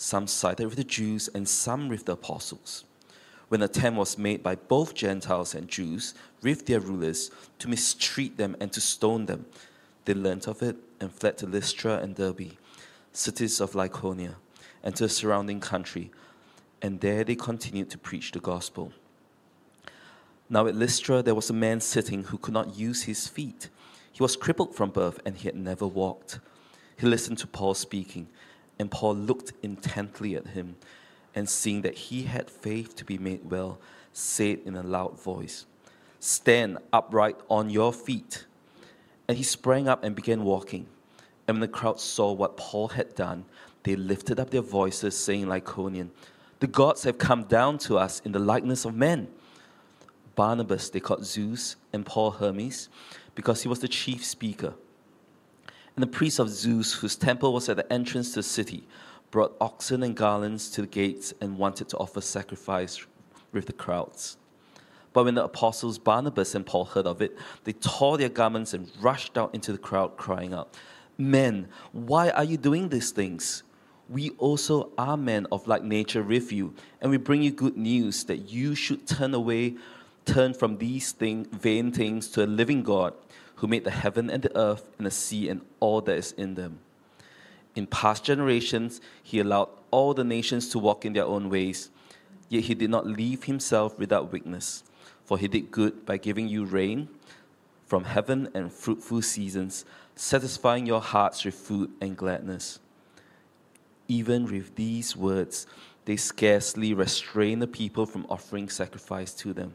some sided with the Jews and some with the apostles. When attempt was made by both Gentiles and Jews with their rulers to mistreat them and to stone them, they learnt of it and fled to Lystra and Derbe, cities of Lycaonia, and to the surrounding country, and there they continued to preach the gospel. Now at Lystra there was a man sitting who could not use his feet. He was crippled from birth and he had never walked. He listened to Paul speaking and Paul looked intently at him, and seeing that he had faith to be made well, said in a loud voice, Stand upright on your feet. And he sprang up and began walking. And when the crowd saw what Paul had done, they lifted up their voices, saying, Lycaonian, The gods have come down to us in the likeness of men. Barnabas they called Zeus, and Paul Hermes, because he was the chief speaker. And the priests of Zeus, whose temple was at the entrance to the city, brought oxen and garlands to the gates and wanted to offer sacrifice with the crowds. But when the apostles Barnabas and Paul heard of it, they tore their garments and rushed out into the crowd, crying out, Men, why are you doing these things? We also are men of like nature with you, and we bring you good news that you should turn away, turn from these thing, vain things to a living God who made the heaven and the earth and the sea and all that is in them. In past generations, he allowed all the nations to walk in their own ways, yet he did not leave himself without weakness, for he did good by giving you rain from heaven and fruitful seasons, satisfying your hearts with food and gladness. Even with these words, they scarcely restrain the people from offering sacrifice to them.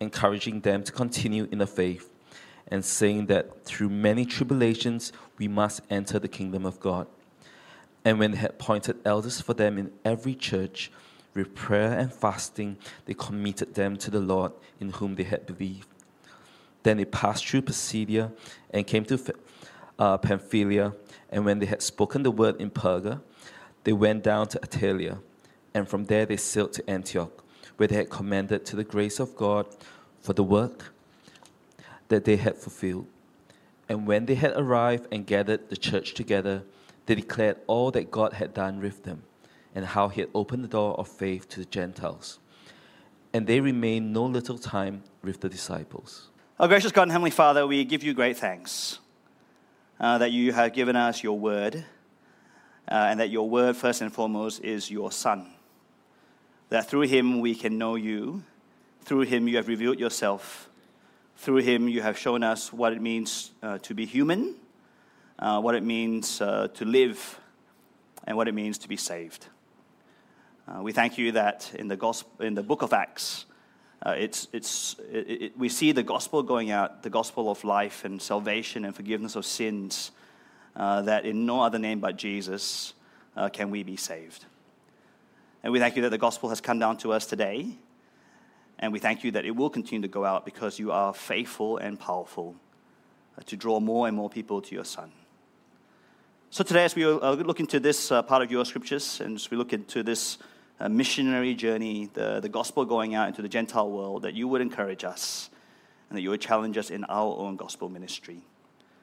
encouraging them to continue in the faith, and saying that through many tribulations we must enter the kingdom of God. And when they had appointed elders for them in every church, with prayer and fasting, they committed them to the Lord in whom they had believed. Then they passed through Pisidia and came to uh, Pamphylia, and when they had spoken the word in Perga, they went down to Attalia, and from there they sailed to Antioch where they had commended to the grace of God for the work that they had fulfilled. And when they had arrived and gathered the church together, they declared all that God had done with them and how he had opened the door of faith to the Gentiles. And they remained no little time with the disciples. Our gracious God and Heavenly Father, we give you great thanks uh, that you have given us your word, uh, and that your word, first and foremost, is your Son that through him we can know you. Through him you have revealed yourself. Through him you have shown us what it means uh, to be human, uh, what it means uh, to live, and what it means to be saved. Uh, we thank you that in the, gospel, in the book of Acts, uh, it's, it's, it, it, we see the gospel going out, the gospel of life and salvation and forgiveness of sins, uh, that in no other name but Jesus can we be saved. And we thank you that the gospel has come down to us today. And we thank you that it will continue to go out because you are faithful and powerful uh, to draw more and more people to your Son. So today, as we uh, look into this uh, part of your scriptures, and as we look into this missionary journey, the, the gospel going out into the Gentile world, that you would encourage us and that you would challenge us in our own gospel ministry.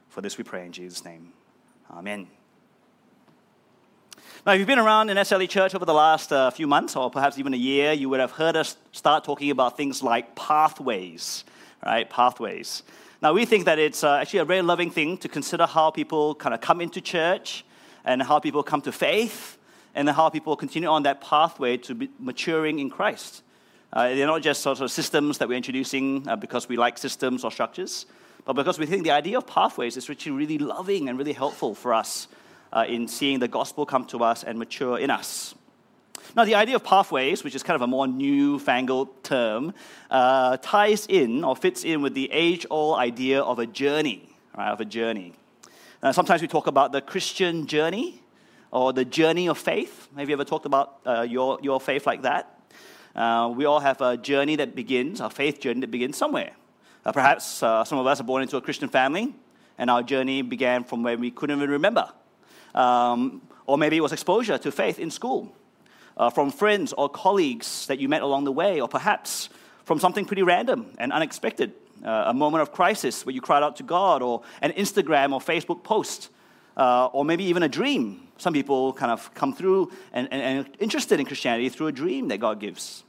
For this we pray in Jesus' name. Amen. Now, if you've been around in SLE Church over the last uh, few months, or perhaps even a year, you would have heard us start talking about things like pathways, right? Pathways. Now, we think that it's uh, actually a very loving thing to consider how people kind of come into church and how people come to faith, and how people continue on that pathway to maturing in Christ. Uh, they're not just sort of systems that we're introducing uh, because we like systems or structures, but because we think the idea of pathways is actually really loving and really helpful for us uh, in seeing the gospel come to us and mature in us. Now, the idea of pathways, which is kind of a more newfangled term, uh, ties in or fits in with the age old idea of a journey, right, of a journey. Uh, sometimes we talk about the Christian journey or the journey of faith. Have you ever talked about uh, your, your faith like that? Uh, we all have a journey that begins, our faith journey that begins somewhere. Uh, perhaps some of us are born into a Christian family, and our journey began from where we couldn't even remember. Um, or maybe it was exposure to faith in school, uh, from friends or colleagues that you met along the way, or perhaps from something pretty random and unexpected uh, a moment of crisis where you cried out to God, or an Instagram or Facebook post, uh, or maybe even a dream. Some people kind of come through and, and, and interested in Christianity through a dream that God gives.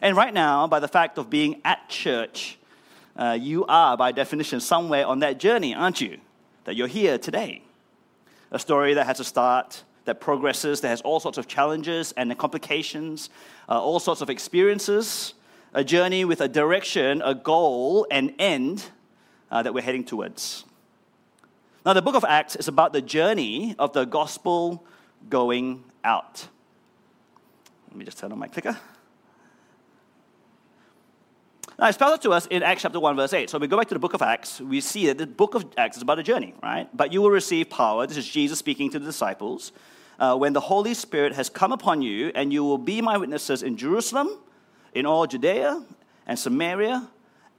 And right now, by the fact of being at church, uh, you are, by definition, somewhere on that journey, aren't you? That you're here today. A story that has a start, that progresses, that has all sorts of challenges and complications, uh, all sorts of experiences, a journey with a direction, a goal, an end uh, that we're heading towards. Now, the book of Acts is about the journey of the gospel going out. Let me just turn on my clicker. Now, it's spelled out to us in Acts chapter 1, verse 8. So we go back to the book of Acts, we see that the book of Acts is about a journey, right? But you will receive power. This is Jesus speaking to the disciples. Uh, when the Holy Spirit has come upon you, and you will be my witnesses in Jerusalem, in all Judea and Samaria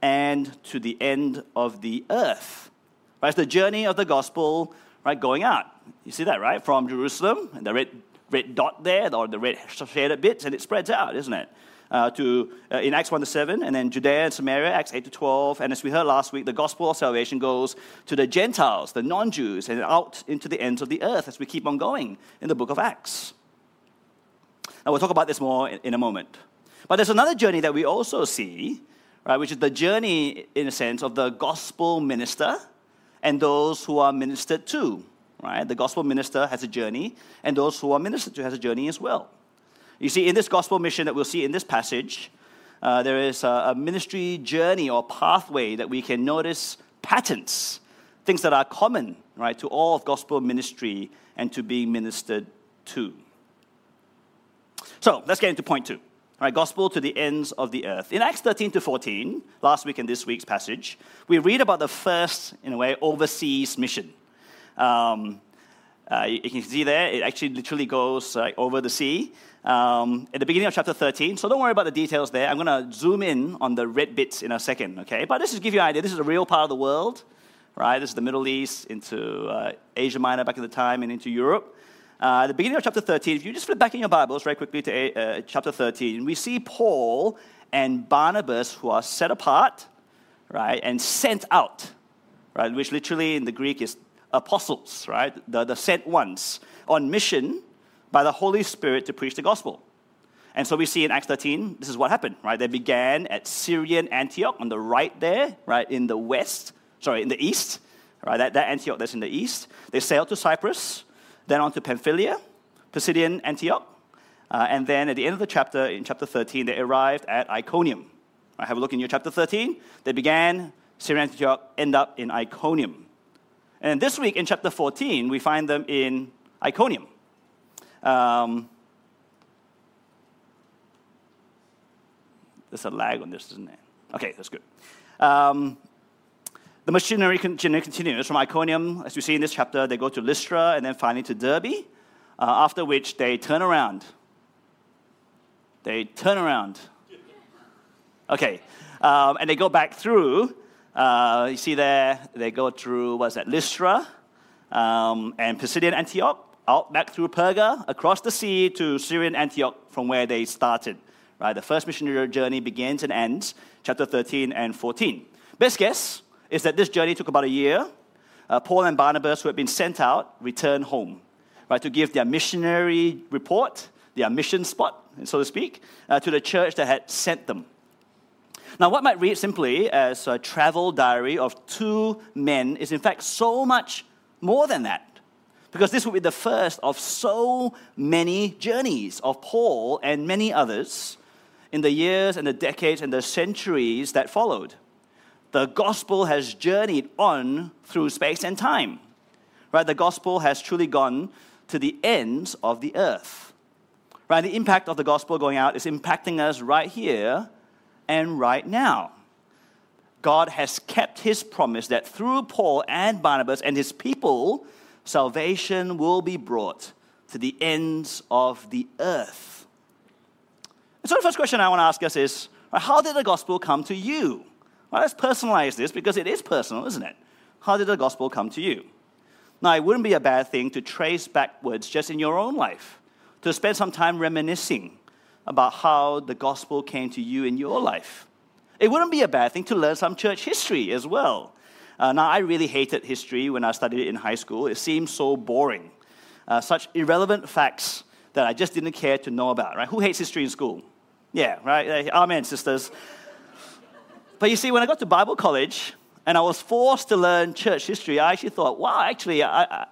and to the end of the earth. Right? It's the journey of the gospel, right, going out. You see that, right? From Jerusalem, and the red, red dot there, or the red shaded bits, and it spreads out, isn't it? Uh, to uh, in Acts 1 to 7, and then Judea and Samaria, Acts 8 to 12. And as we heard last week, the gospel of salvation goes to the Gentiles, the non Jews, and out into the ends of the earth as we keep on going in the book of Acts. Now, we'll talk about this more in, in a moment. But there's another journey that we also see, right, which is the journey, in a sense, of the gospel minister and those who are ministered to. Right? The gospel minister has a journey, and those who are ministered to has a journey as well. You see, in this gospel mission that we'll see in this passage, uh, there is a, a ministry journey or pathway that we can notice patterns, things that are common, right, to all of gospel ministry and to being ministered to. So let's get into point two. Right, gospel to the ends of the earth. In Acts 13 to 14, last week in this week's passage, we read about the first, in a way, overseas mission. Um, uh, you, can see there, it actually literally goes uh, over the sea um, at the beginning of chapter 13. So don't worry about the details there. I'm going to zoom in on the red bits in a second, okay? But this is to give you an idea. This is a real part of the world, right? This is the Middle East into uh, Asia Minor back in the time and into Europe. Uh, at the beginning of chapter 13, if you just flip back in your Bibles very quickly to uh, chapter 13, we see Paul and Barnabas who are set apart, right, and sent out, right, which literally in the Greek is apostles, right, the, the sent ones, on mission by the Holy Spirit to preach the gospel. And so we see in Acts 13, this is what happened, right? They began at Syrian Antioch on the right there, right, in the west, sorry, in the east, right, that, that Antioch that's in the east. They sailed to Cyprus then on to Pamphylia, Pisidian Antioch, uh, and then at the end of the chapter, in chapter 13, they arrived at Iconium. Right, have a look in your chapter 13. They began Syrian Antioch, end up in Iconium. And this week in chapter 14, we find them in Iconium. Um, there's a lag on this, isn't there? Okay, that's good. Um, the missionary journey continues from Iconium, as you see in this chapter. They go to Lystra and then finally to Derbe, uh, after which they turn around. They turn around. Okay, um, and they go back through. Uh, you see there, they go through, what's that, Lystra um, and Pisidian Antioch, out back through Perga, across the sea to Syrian Antioch from where they started. Right, the first missionary journey begins and ends, chapter 13 and 14. Best guess, is that this journey took about a year. Uh, Paul and Barnabas, who had been sent out, returned home, right, to give their missionary report, their mission spot, so to speak, uh, to the church that had sent them. Now, what might read simply as a travel diary of two men is in fact so much more than that. Because this will be the first of so many journeys of Paul and many others in the years and the decades and the centuries that followed. The gospel has journeyed on through space and time. Right? The gospel has truly gone to the ends of the earth. Right? The impact of the gospel going out is impacting us right here and right now. God has kept his promise that through Paul and Barnabas and his people, salvation will be brought to the ends of the earth. And so, the first question I want to ask us is how did the gospel come to you? Well, let's personalize this because it is personal, isn't it? How did the gospel come to you? Now, it wouldn't be a bad thing to trace backwards just in your own life, to spend some time reminiscing about how the gospel came to you in your life. It wouldn't be a bad thing to learn some church history as well. Uh, now, I really hated history when I studied it in high school. It seemed so boring. Uh, such irrelevant facts that I just didn't care to know about, right? Who hates history in school? Yeah, right? Amen, sisters. But you see, when I got to Bible college and I was forced to learn church history, I actually thought, wow, actually, I, I,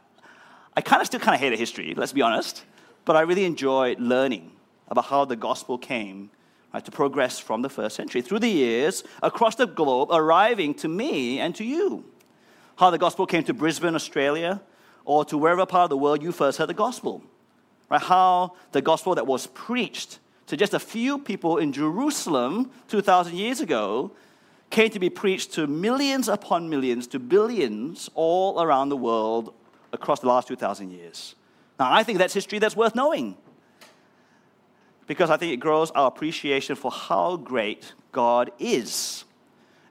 I kind of still kind of hated history, let's be honest. But I really enjoyed learning about how the gospel came to progress from the first century through the years across the globe, arriving to me and to you. How the gospel came to Brisbane, Australia, or to wherever part of the world you first heard the gospel. Right? How the gospel that was preached to just a few people in Jerusalem 2,000 years ago came to be preached to millions upon millions, to billions all around the world across the last 2,000 years. Now, I think that's history that's worth knowing because I think it grows our appreciation for how great God is.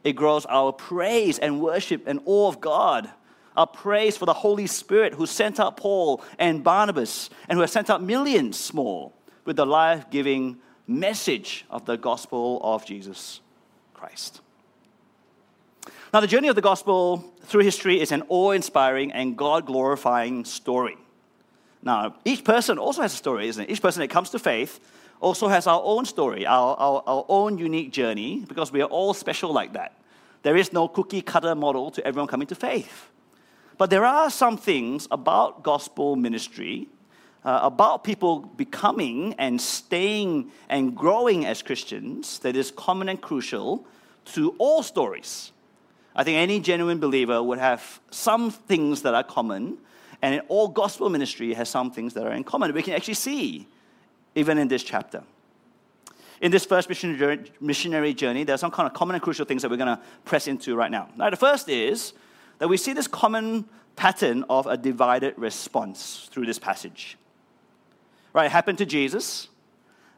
It grows our praise and worship and awe of God. Our praise for the Holy Spirit who sent out Paul and Barnabas and who has sent out millions more with the life giving message of the gospel of Jesus Christ. Now, the journey of the gospel through history is an awe inspiring and God glorifying story. Now, each person also has a story, isn't it? Each person that comes to faith also has our own story, our, our, our own unique journey, because we are all special like that. There is no cookie cutter model to everyone coming to faith. But there are some things about gospel ministry, uh, about people becoming and staying and growing as Christians, that is common and crucial to all stories. I think any genuine believer would have some things that are common, and all gospel ministry has some things that are in common. We can actually see even in this chapter. In this first missionary journey, there are some kind of common and crucial things that we're going to press into right now. Now, the first is that we see this common pattern of a divided response through this passage. Right, it happened to Jesus.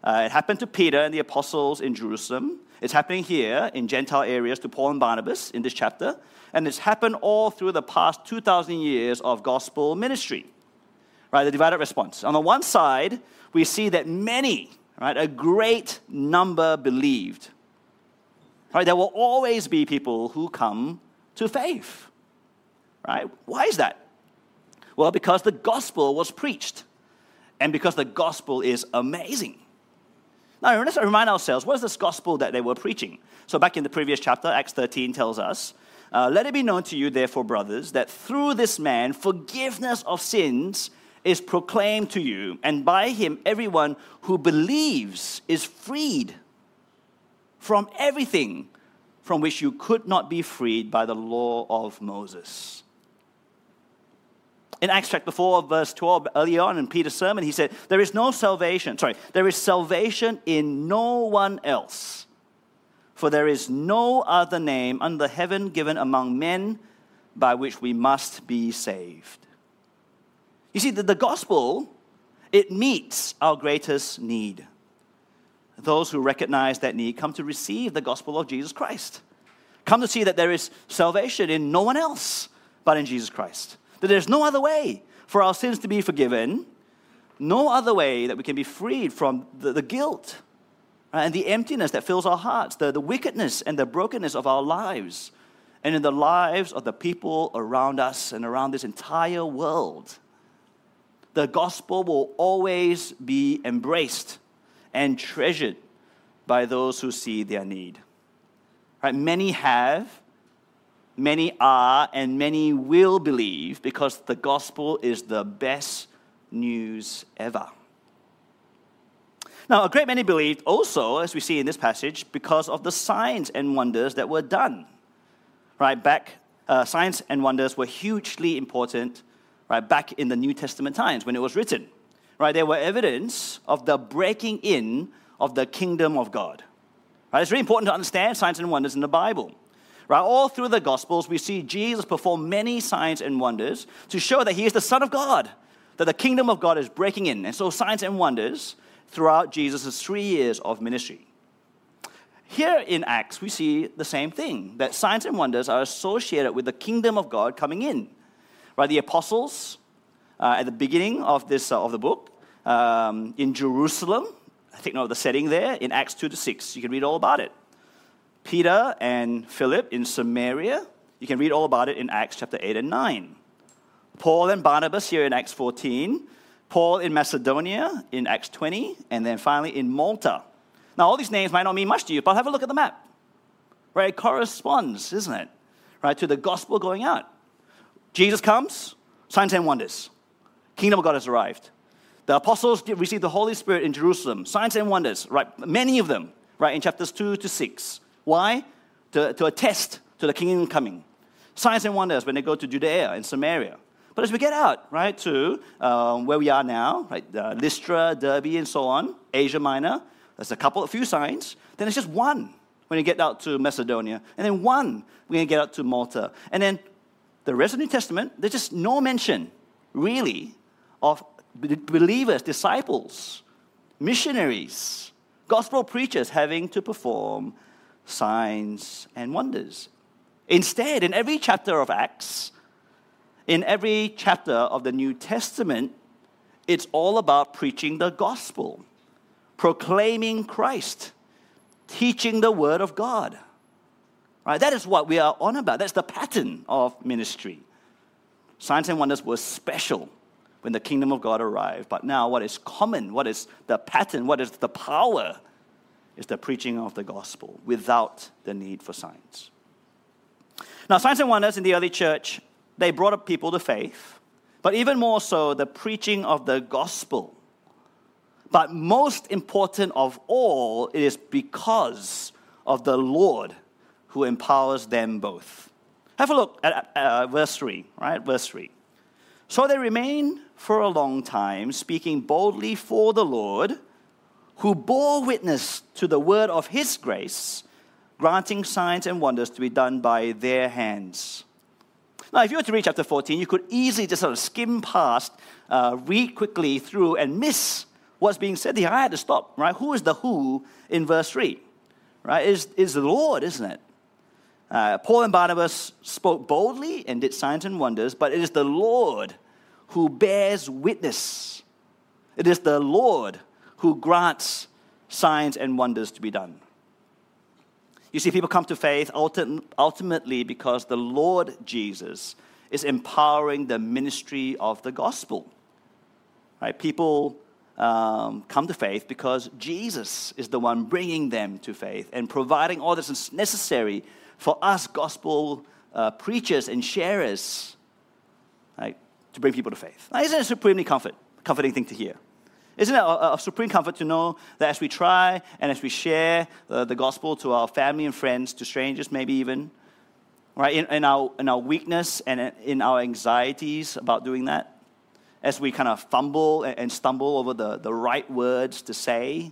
Uh, it happened to Peter and the apostles in Jerusalem. It's happening here in Gentile areas to Paul and Barnabas in this chapter. And it's happened all through the past 2,000 years of gospel ministry. Right, the divided response. On the one side, we see that many, right, a great number believed. Right, there will always be people who come to faith. Right? Why is that? Well, because the gospel was preached and because the gospel is amazing. Now, let's remind ourselves what is this gospel that they were preaching? So, back in the previous chapter, Acts 13 tells us, uh, Let it be known to you, therefore, brothers, that through this man forgiveness of sins is proclaimed to you, and by him everyone who believes is freed from everything from which you could not be freed by the law of Moses. In Acts chapter 4, verse 12, earlier on in Peter's sermon, he said, There is no salvation, sorry, there is salvation in no one else. For there is no other name under heaven given among men by which we must be saved. You see, the, the gospel, it meets our greatest need. Those who recognize that need come to receive the gospel of Jesus Christ. Come to see that there is salvation in no one else but in Jesus Christ. That there's no other way for our sins to be forgiven, no other way that we can be freed from the, the guilt and the emptiness that fills our hearts, the, the wickedness and the brokenness of our lives, and in the lives of the people around us and around this entire world the gospel will always be embraced and treasured by those who see their need. Right? Many have, many are and many will believe because the gospel is the best news ever. Now, a great many believed also, as we see in this passage, because of the signs and wonders that were done. Right back, uh, signs and wonders were hugely important right back in the New Testament times when it was written. Right, they were evidence of the breaking in of the kingdom of God. Right, it's really important to understand signs and wonders in the Bible. Right, all through the Gospels, we see Jesus perform many signs and wonders to show that he is the Son of God, that the kingdom of God is breaking in. And so, signs and wonders throughout Jesus' three years of ministry. Here in Acts, we see the same thing that signs and wonders are associated with the kingdom of God coming in. Right, the apostles uh, at the beginning of this uh, of the book um, in Jerusalem. I think of the setting there in Acts two to six. You can read all about it. Peter and Philip in Samaria. You can read all about it in Acts chapter eight and nine. Paul and Barnabas here in Acts 14 Paul in Macedonia in Acts 20, and then finally in Malta. Now, all these names might not mean much to you, but have a look at the map. Right? It corresponds, isn't it? Right, to the gospel going out. Jesus comes, signs and wonders. Kingdom of God has arrived. The apostles received the Holy Spirit in Jerusalem, signs and wonders, right? Many of them, right, in chapters 2 to 6. Why? To, to attest to the kingdom coming. Signs and wonders when they go to Judea and Samaria. But as we get out, right, to um, where we are now, right, uh, Lystra, Derbe, and so on, Asia Minor, there's a couple, a few signs. Then it's just one when you get out to Macedonia, and then one when you get out to Malta. And then the rest of the New Testament, there's just no mention, really, of believers, disciples, missionaries, gospel preachers having to perform signs and wonders. Instead, in every chapter of Acts, in every chapter of the New Testament, it's all about preaching the gospel, proclaiming Christ, teaching the word of God. Right? That is what we are on about. That's the pattern of ministry. Signs and wonders were special when the kingdom of God arrived. But now, what is common, what is the pattern, what is the power, is the preaching of the gospel without the need for signs. Now, signs and wonders in the early church they brought up people to faith, but even more so, the preaching of the gospel. But most important of all, it is because of the Lord who empowers them both. Have a look at uh, verse 3, right? Verse 3. So they remained for a long time, speaking boldly for the Lord, who bore witness to the word of his grace, granting signs and wonders to be done by their hands. Now, if you were to read chapter 14, you could easily just sort of skim past, uh, read quickly through, and miss what's being said here. I had to stop, right? Who is the who in verse 3? Right? Is is the Lord, isn't it? Uh, Paul and Barnabas spoke boldly and did signs and wonders, but it is the Lord who bears witness. It is the Lord who grants signs and wonders to be done. You see, people come to faith ultimately because the Lord Jesus is empowering the ministry of the gospel. Right? People um, come to faith because Jesus is the one bringing them to faith and providing all that is necessary for us gospel uh, preachers and sharers right, to bring people to faith. Now, isn't it supremely comfort, comforting thing to hear? Isn't it a, supreme comfort to know that as we try and as we share the, the gospel to our family and friends, to strangers maybe even, right, in, in, our, in our weakness and in our anxieties about doing that, as we kind of fumble and stumble over the, the right words to say,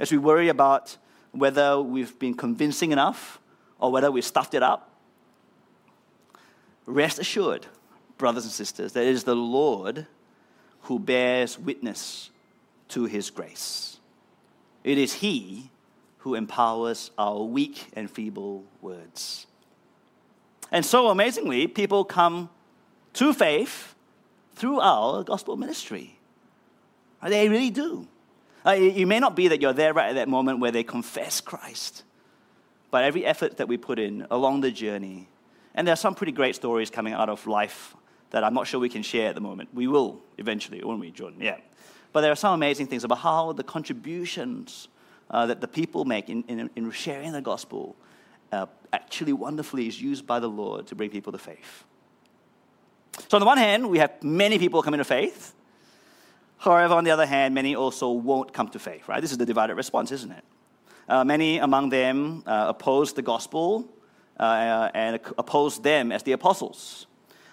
as we worry about whether we've been convincing enough or whether we've stuffed it up, rest assured, brothers and sisters, that it is the Lord who bears witness to his grace. It is he who empowers our weak and feeble words. And so amazingly, people come to faith through our gospel ministry. They really do. Uh, it may not be that you're there right at that moment where they confess Christ, but every effort that we put in along the journey, and there are some pretty great stories coming out of life that I'm not sure we can share at the moment. We will eventually, won't we, Jordan? Yeah. But there are some amazing things about how the contributions uh, that the people make in, in, in sharing the gospel uh, actually wonderfully is used by the Lord to bring people to faith. So, on the one hand, we have many people coming to faith. However, on the other hand, many also won't come to faith, right? This is the divided response, isn't it? Uh, many among them uh, oppose the gospel uh, and oppose them as the apostles.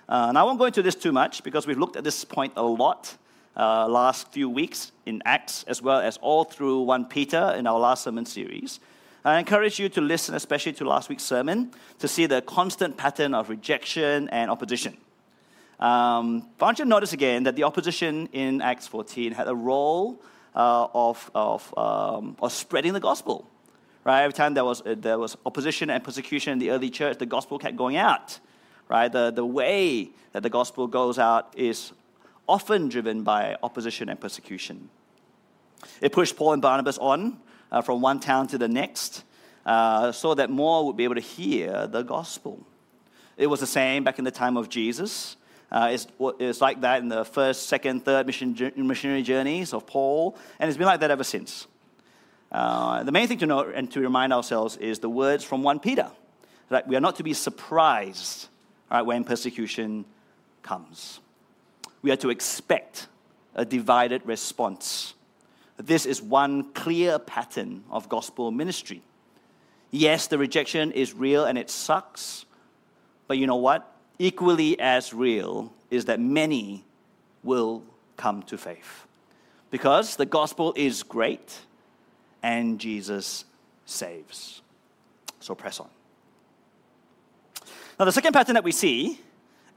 Uh, and I won't go into this too much because we've looked at this point a lot uh, last few weeks in Acts, as well as all through 1 Peter in our last sermon series. I encourage you to listen, especially to last week's sermon, to see the constant pattern of rejection and opposition. Um, I want you to notice again that the opposition in Acts 14 had a role uh, of, of, um, of spreading the gospel. Right? Every time there was, uh, there was opposition and persecution in the early church, the gospel kept going out. Right? The, the way that the gospel goes out is often driven by opposition and persecution. It pushed Paul and Barnabas on uh, from one town to the next uh, so that more would be able to hear the gospel. It was the same back in the time of Jesus. Uh, it's, it's like that in the first, second, third mission, missionary journeys of Paul, and it's been like that ever since. Uh, the main thing to know and to remind ourselves is the words from 1 Peter that we are not to be surprised right, when persecution comes. We are to expect a divided response. This is one clear pattern of gospel ministry. Yes, the rejection is real and it sucks, but you know what? Equally as real is that many will come to faith. Because the gospel is great and Jesus saves. So press on. Now, the second pattern that we see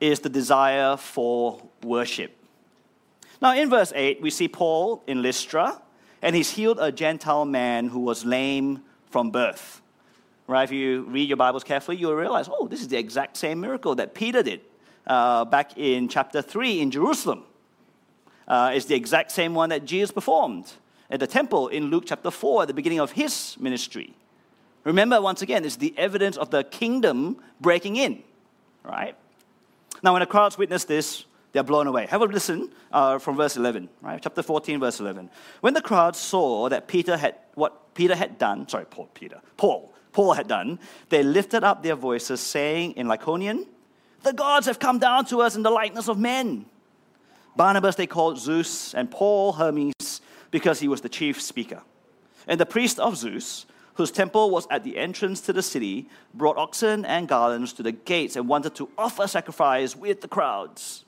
is the desire for worship. Now, in verse 8, we see Paul in Lystra, and he's healed a Gentile man who was lame from birth. Right? If you read your Bibles carefully, you'll realize, oh, this is the exact same miracle that Peter did uh, back in chapter 3 in Jerusalem. Uh, it's the exact same one that Jesus performed at the temple in Luke chapter 4 at the beginning of his ministry. Remember, once again, it's the evidence of the kingdom breaking in, right? Now, when the crowds witness this, they're blown away. Have a listen uh, from verse 11, right? Chapter 14, verse 11. When the crowd saw that Peter had, what Peter had done, sorry, Paul, Peter, Paul Paul had done, they lifted up their voices, saying in Lycaonian, The gods have come down to us in the likeness of men. Barnabas they called Zeus, and Paul Hermes, because he was the chief speaker. And the priest of Zeus, whose temple was at the entrance to the city, brought oxen and garlands to the gates and wanted to offer sacrifice with the crowds.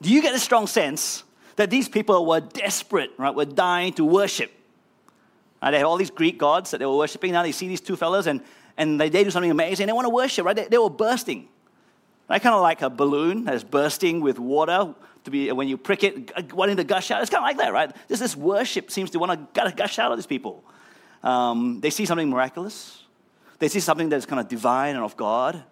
Do you get a strong sense that these people were desperate, right? Were dying to worship. Uh, they have all these Greek gods that they were worshiping. Now they see these two fellows and, and they, they do something amazing. They want to worship, right? They, they were bursting. Right? Kind of like a balloon that's bursting with water to be when you prick it, wanting to gush out. It's kind of like that, right? Just this worship seems to want to gush out of these people. Um, they see something miraculous. They see something that's kind of divine and of God.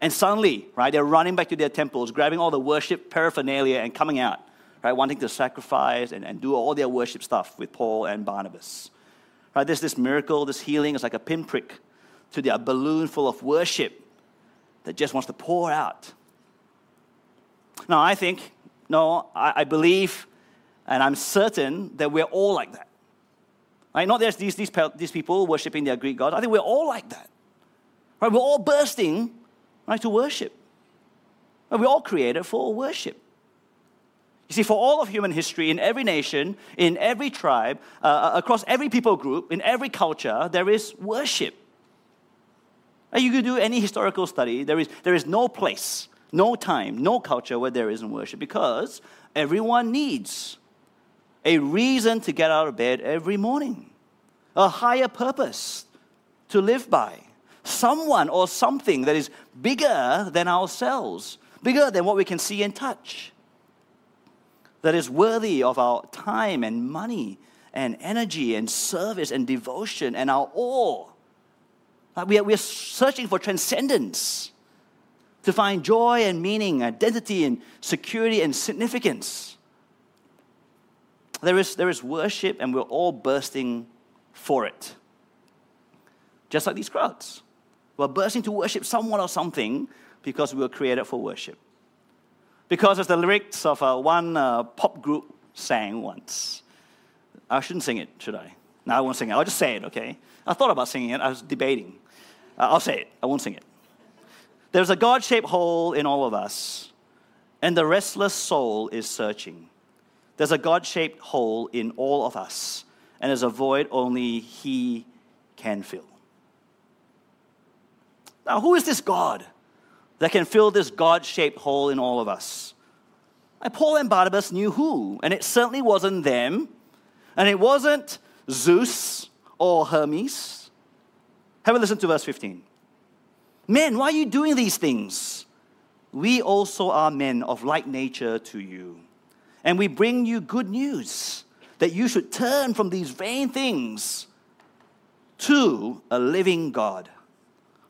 And suddenly, right, they're running back to their temples, grabbing all the worship paraphernalia and coming out, right, wanting to sacrifice and, and do all their worship stuff with Paul and Barnabas. Right? There's this miracle, this healing is like a pinprick to the balloon full of worship that just wants to pour out. Now, I think, no, I, I believe, and I'm certain that we're all like that. Right? Not just these, these, these people worshiping their Greek gods. I think we're all like that. Right? We're all bursting right, to worship. Right? We're all created for worship. You see, for all of human history, in every nation, in every tribe, uh, uh, across every people group, in every culture, there is worship. And you could do any historical study, there is, there is no place, no time, no culture where there isn't worship because everyone needs a reason to get out of bed every morning, a higher purpose to live by, someone or something that is bigger than ourselves, bigger than what we can see and touch that is worthy of our time and money and energy and service and devotion and our all. We, are, we are searching for transcendence to find joy and meaning, identity and security and significance. There is, there is worship, and we're all bursting for it. Just like these crowds. We're bursting to worship someone or something because we were created for worship. Because as the lyrics of uh, one uh, pop group sang once, I shouldn't sing it, should I? No, I won't sing it. I'll just say it, okay? I thought about singing it. I was debating. Uh, I'll say it. I won't sing it. There's a God shaped hole in all of us, and the restless soul is searching. There's a God shaped hole in all of us, and there's a void only He can fill. Now, who is this God that can fill this God shaped hole in all of us? And Paul and Barnabas knew who, and it certainly wasn't them, and it wasn't Zeus or Hermes. Have a listen to verse 15. Men, why are you doing these things? We also are men of like nature to you. And we bring you good news that you should turn from these vain things to a living God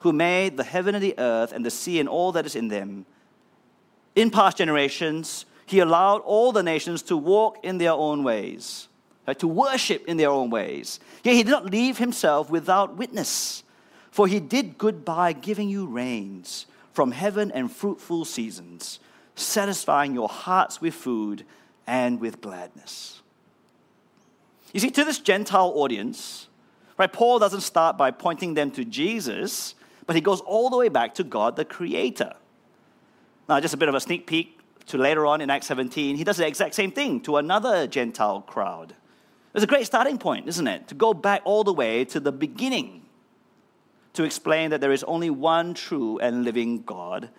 who made the heaven and the earth and the sea and all that is in them. In past generations, he allowed all the nations to walk in their own ways right, to worship in their own ways. Yet he did not leave himself without witness, for he did good by giving you rains from heaven and fruitful seasons, satisfying your hearts with food and with gladness. You see, to this Gentile audience, right, Paul doesn't start by pointing them to Jesus, but he goes all the way back to God the Creator. Now, just a bit of a sneak peek to later on in Acts 17, he does the exact same thing to another Gentile crowd. It's a great starting point, isn't it? To go back all the way to the beginning to explain that there is only one true and living God,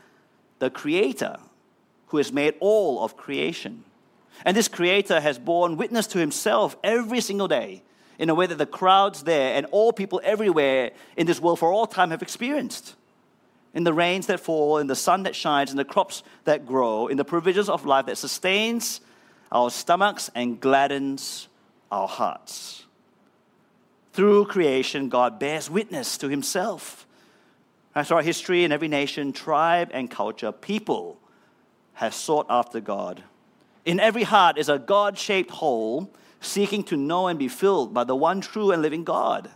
the Creator, who has made all of creation. And this Creator has borne witness to Himself every single day in a way that the crowds there and all people everywhere in this world for all time have experienced. In the rains that fall, in the sun that shines, in the crops that grow, in the provisions of life that sustains our stomachs and gladdens our hearts. Through creation, God bears witness to himself. As our history in every nation, tribe, and culture, people have sought after God. In every heart is a God shaped hole seeking to know and be filled by the one true and living God.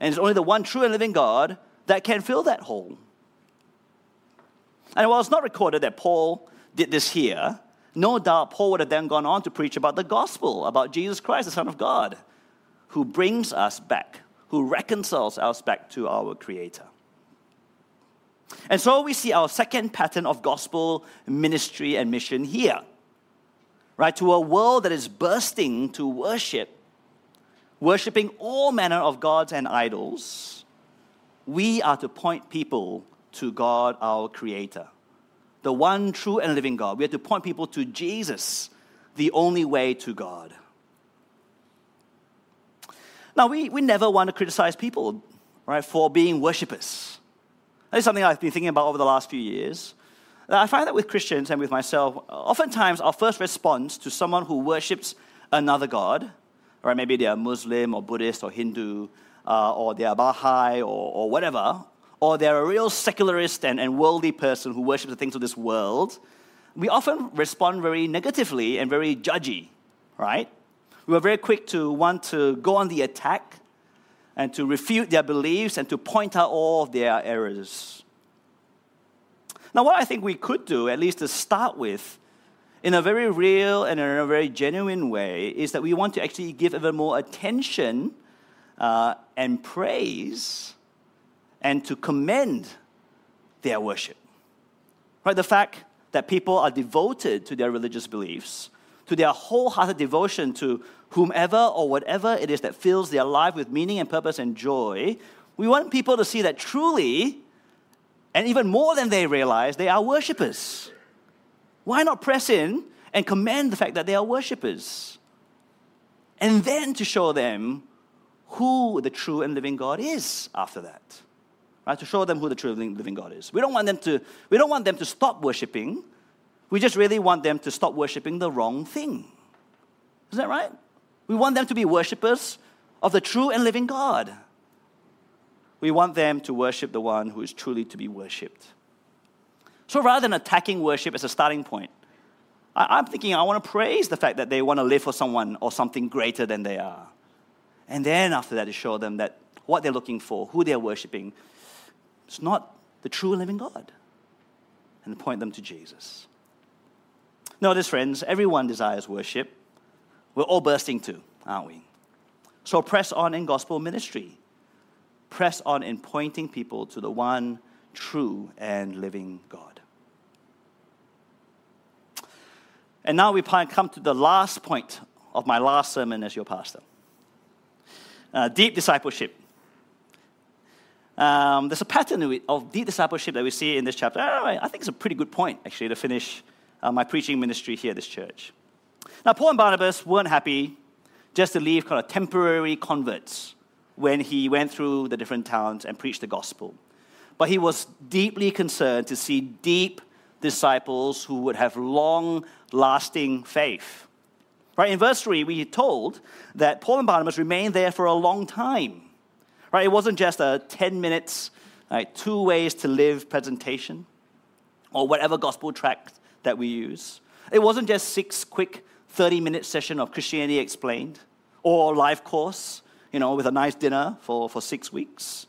And it's only the one true and living God that can fill that hole. And while it's not recorded that Paul did this here, no doubt Paul would have then gone on to preach about the gospel, about Jesus Christ, the Son of God, who brings us back, who reconciles us back to our Creator. And so we see our second pattern of gospel ministry and mission here. Right? To a world that is bursting to worship, worshiping all manner of gods and idols, we are to point people to God, our Creator the one true and living God. We have to point people to Jesus, the only way to God. Now, we, we never want to criticize people, right, for being worshippers. That is something I've been thinking about over the last few years. I find that with Christians and with myself, oftentimes our first response to someone who worships another God, right, maybe they are Muslim or Buddhist or Hindu, uh, or they are Baha'i or, or whatever, or they're a real secularist and, and worldly person who worships the things of this world, we often respond very negatively and very judgy, right? We are very quick to want to go on the attack and to refute their beliefs and to point out all of their errors. Now, what I think we could do, at least to start with, in a very real and in a very genuine way, is that we want to actually give even more attention uh, and praise and to commend their worship. Right? The fact that people are devoted to their religious beliefs, to their wholehearted devotion to whomever or whatever it is that fills their life with meaning and purpose and joy, we want people to see that truly, and even more than they realize, they are worshippers. Why not press in and commend the fact that they are worshippers? And then to show them who the true and living God is after that right? To show them who the true and living God is. We don't want them to, we don't want them to stop worshiping. We just really want them to stop worshiping the wrong thing. Is that right? We want them to be worshippers of the true and living God. We want them to worship the one who is truly to be worshipped. So rather than attacking worship as a starting point, I, am thinking I want to praise the fact that they want to live for someone or something greater than they are. And then after that, to show them that what they're looking for, who they're worshiping, it's not the true living God. And point them to Jesus. Notice, friends, everyone desires worship. We're all bursting to, aren't we? So press on in gospel ministry. Press on in pointing people to the one true and living God. And now we come to the last point of my last sermon as your pastor uh, deep discipleship. Um, there's a pattern of deep discipleship that we see in this chapter. I think it's a pretty good point, actually, to finish uh, my preaching ministry here at this church. Now, Paul and Barnabas weren't happy just to leave kind of temporary converts when he went through the different towns and preached the gospel. But he was deeply concerned to see deep disciples who would have long lasting faith. Right, in verse 3, we are told that Paul and Barnabas remained there for a long time. Right, it wasn't just a 10 minutes, right, two ways to live presentation or whatever gospel tract that we use. It wasn't just six quick 30 minute session of Christianity Explained or live course, you know, with a nice dinner for, for six weeks.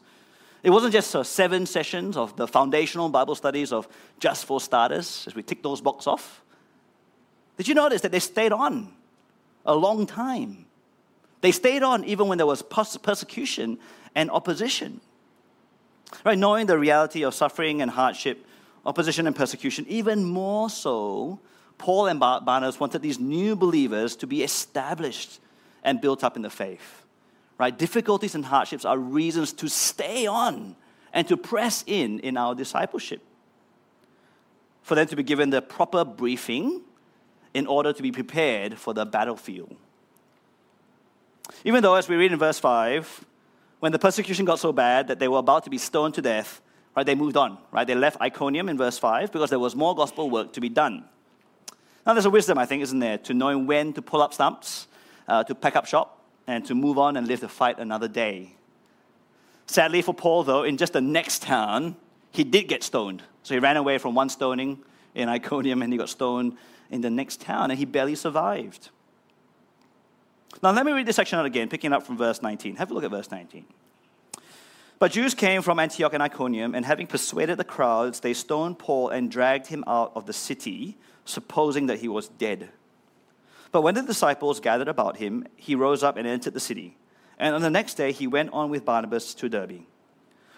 It wasn't just uh, seven sessions of the foundational Bible studies of just for starters, as we tick those boxes off. Did you notice that they stayed on a long time? They stayed on even when there was persecution and opposition. Right, knowing the reality of suffering and hardship, opposition and persecution, even more so, Paul and Barnabas wanted these new believers to be established and built up in the faith. Right? Difficulties and hardships are reasons to stay on and to press in in our discipleship. For them to be given the proper briefing in order to be prepared for the battlefield. Even though, as we read in verse 5, when the persecution got so bad that they were about to be stoned to death, right, they moved on, right? They left Iconium in verse 5 because there was more gospel work to be done. Now, there's a wisdom, I think, isn't there, to knowing when to pull up stumps, uh, to pack up shop, and to move on and live to fight another day. Sadly for Paul, though, in just the next town, he did get stoned. So he ran away from one stoning in Iconium and he got stoned in the next town, and he barely survived. Now, let me read this section out again, picking up from verse 19. Have a look at verse 19. But Jews came from Antioch and Iconium, and having persuaded the crowds, they stoned Paul and dragged him out of the city, supposing that he was dead. But when the disciples gathered about him, he rose up and entered the city. And on the next day, he went on with Barnabas to Derbe.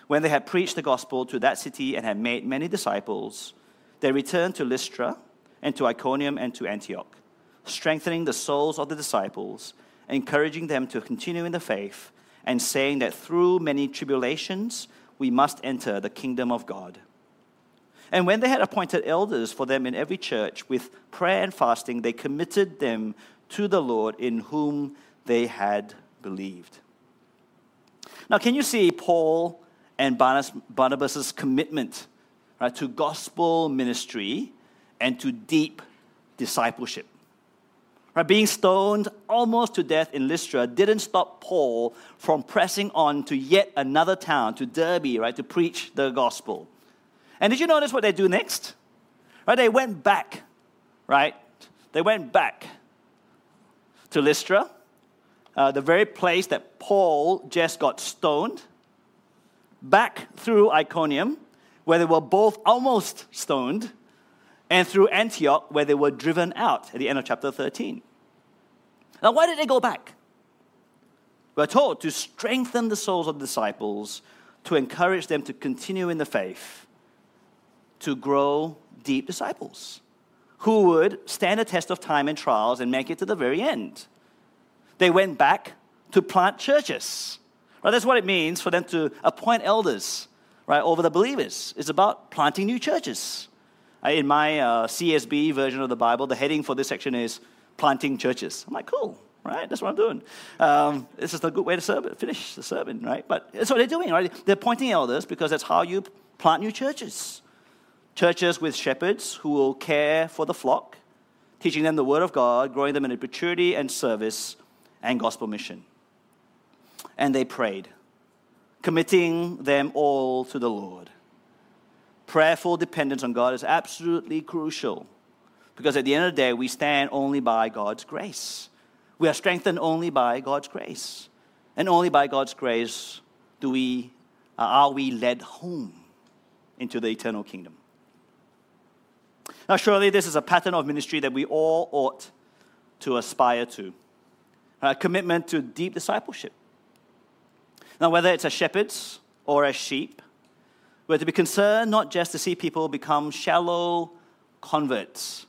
When they had preached the gospel to that city and had made many disciples, they returned to Lystra and to Iconium and to Antioch, strengthening the souls of the disciples, encouraging them to continue in the faith, and saying that through many tribulations we must enter the kingdom of God. And when they had appointed elders for them in every church, with prayer and fasting, they committed them to the Lord in whom they had believed. Now, can you see Paul and Barnabas' commitment right, to gospel ministry and to deep discipleship? Right, being stoned almost to death in Lystra didn't stop Paul from pressing on to yet another town, to Derbe, right, to preach the gospel. And did you notice what they do next? Right, they went back, right? They went back to Lystra, uh, the very place that Paul just got stoned, back through Iconium, where they were both almost stoned, and through Antioch, where they were driven out at the end of chapter 13. Now, why did they go back? We're told to strengthen the souls of the disciples, to encourage them to continue in the faith, to grow deep disciples who would stand the test of time and trials and make it to the very end. They went back to plant churches. Right? That's what it means for them to appoint elders right, over the believers. It's about planting new churches. In my uh, CSB version of the Bible, the heading for this section is planting churches. I'm like, cool, right? That's what I'm doing. Um, this is a good way to finish the sermon, right? But that's what they're doing, right? They're appointing elders because that's how you plant new churches churches with shepherds who will care for the flock, teaching them the word of God, growing them in maturity and service and gospel mission. And they prayed, committing them all to the Lord. Prayerful dependence on God is absolutely crucial because at the end of the day, we stand only by God's grace. We are strengthened only by God's grace. And only by God's grace do we, are we led home into the eternal kingdom. Now, surely this is a pattern of ministry that we all ought to aspire to. a commitment to deep discipleship. Now, whether it's as shepherds or as sheep, we're to be concerned not just to see people become shallow converts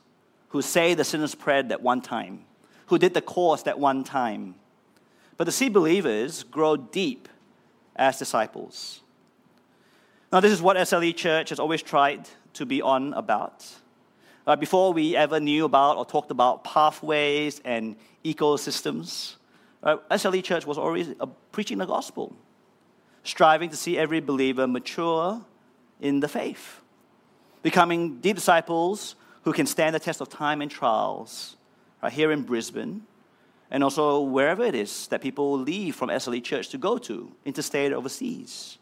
who say the sinner's prayer that one time, who did the course that one time, but to see believers grow deep as disciples. Now, this is what SLE Church has always tried to be on about. Uh, before we ever knew about or talked about pathways and ecosystems, uh, SLE Church was always uh, preaching the gospel, striving to see every believer mature in the faith, becoming deep disciples who can stand the test of time and trials right here in Brisbane and also wherever it is that people leave from SLE Church to go to, interstate overseas.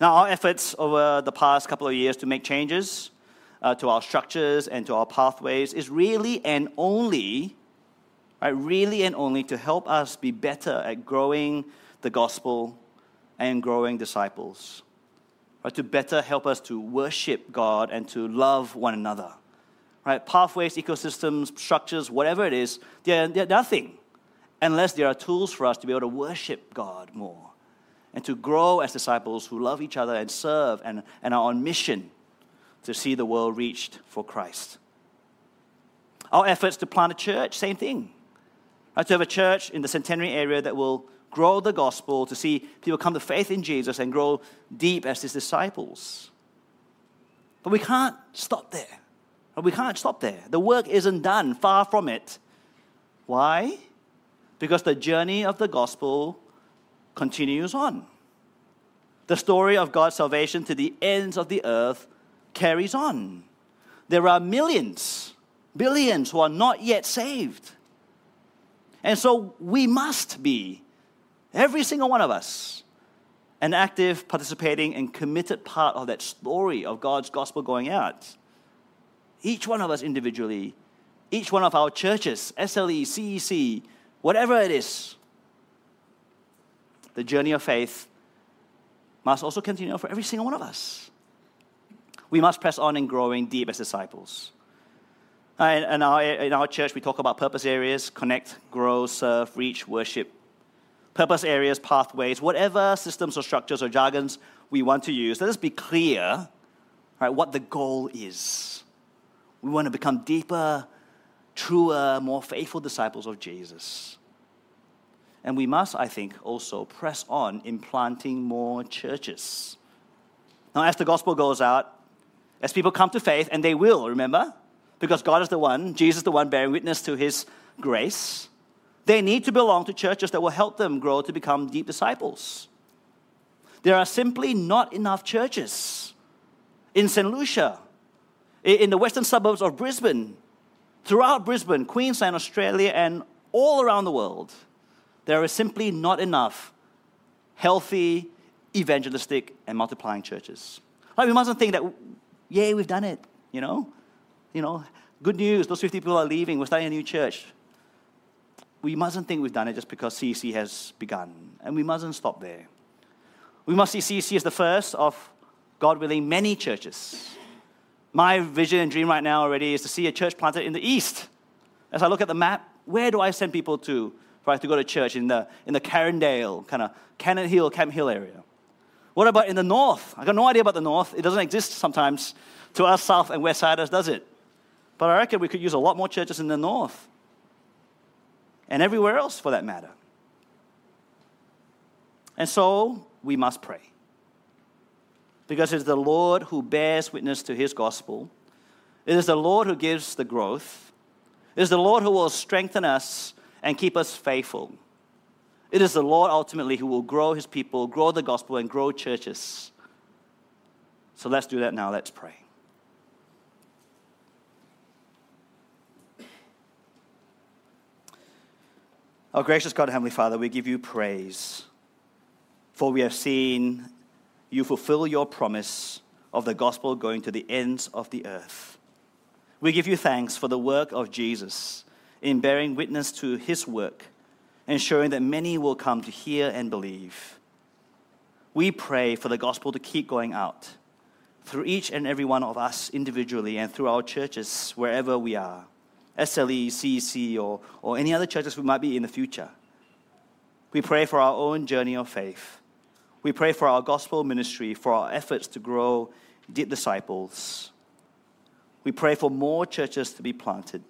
Now, our efforts over the past couple of years to make changes uh, to our structures and to our pathways is really and only, right, really and only to help us be better at growing the gospel and growing disciples right, to better help us to worship God and to love one another. Right? Pathways, ecosystems, structures, whatever it is, they're, they're nothing unless there are tools for us to be able to worship God more and to grow as disciples who love each other and serve and, and are on mission to see the world reached for Christ. Our efforts to plant a church, same thing. Right, to have a church in the centenary area that will grow the gospel, to see people come to faith in Jesus and grow deep as his disciples. But we can't stop there. We can't stop there. The work isn't done, far from it. Why? Because the journey of the gospel continues on. The story of God's salvation to the ends of the earth carries on. There are millions, billions who are not yet saved. And so we must be Every single one of us, an active, participating, and committed part of that story of God's gospel going out. Each one of us individually, each one of our churches, SLE, CEC, whatever it is, the journey of faith must also continue for every single one of us. We must press on in growing deep as disciples. Uh, in our, in our church, we talk about purpose areas connect, grow, serve, reach, worship, purpose areas, pathways, whatever systems or structures or jargons we want to use, let us be clear right, what the goal is. We want to become deeper, truer, more faithful disciples of Jesus. And we must, I think, also press on in planting more churches. Now, as the gospel goes out, as people come to faith, and they will, remember? Because God is the one, Jesus is the one bearing witness to his grace. They need to belong to churches that will help them grow to become deep disciples. There are simply not enough churches in St. Lucia, in the western suburbs of Brisbane, throughout Brisbane, Queensland, Australia, and all around the world. There is simply not enough healthy, evangelistic, and multiplying churches. Like we mustn't think that, yay, we've done it, you know? You know, good news, those 50 people are leaving, we're starting a new church we mustn't think we've done it just because CEC has begun. And we mustn't stop there. We must see CEC as the first of, God willing, many churches. My vision and dream right now already is to see a church planted in the east. As I look at the map, where do I send people to for to go to church in the, in the Carindale, kind of Cannon Hill, Camp Hill area? What about in the north? I got no idea about the north. It doesn't exist sometimes to us south and west siders, does it? But I reckon we could use a lot more churches in the north and everywhere else for that matter. And so we must pray. Because it's the Lord who bears witness to his gospel. It is the Lord who gives the growth. It is the Lord who will strengthen us and keep us faithful. It is the Lord ultimately who will grow his people, grow the gospel, and grow churches. So let's do that now. Let's pray. Our gracious God, Heavenly Father, we give you praise, for we have seen you fulfill your promise of the gospel going to the ends of the earth. We give you thanks for the work of Jesus in bearing witness to his work, ensuring that many will come to hear and believe. We pray for the gospel to keep going out through each and every one of us individually and through our churches wherever we are. SLE, CEC, or, or any other churches we might be in the future. We pray for our own journey of faith. We pray for our gospel ministry, for our efforts to grow disciples. We pray for more churches to be planted.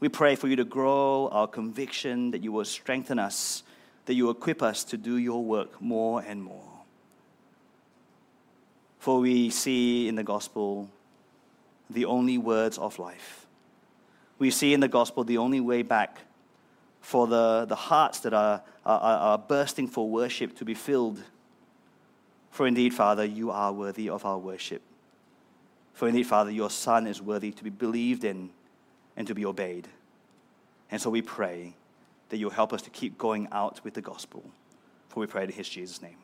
We pray for you to grow our conviction, that you will strengthen us, that you equip us to do your work more and more. For we see in the gospel the only words of life. We see in the gospel the only way back for the, the hearts that are, are, are bursting for worship to be filled. For indeed, Father, you are worthy of our worship. For indeed, Father, your Son is worthy to be believed in and to be obeyed. And so we pray that you'll help us to keep going out with the gospel. For we pray in his Jesus' name.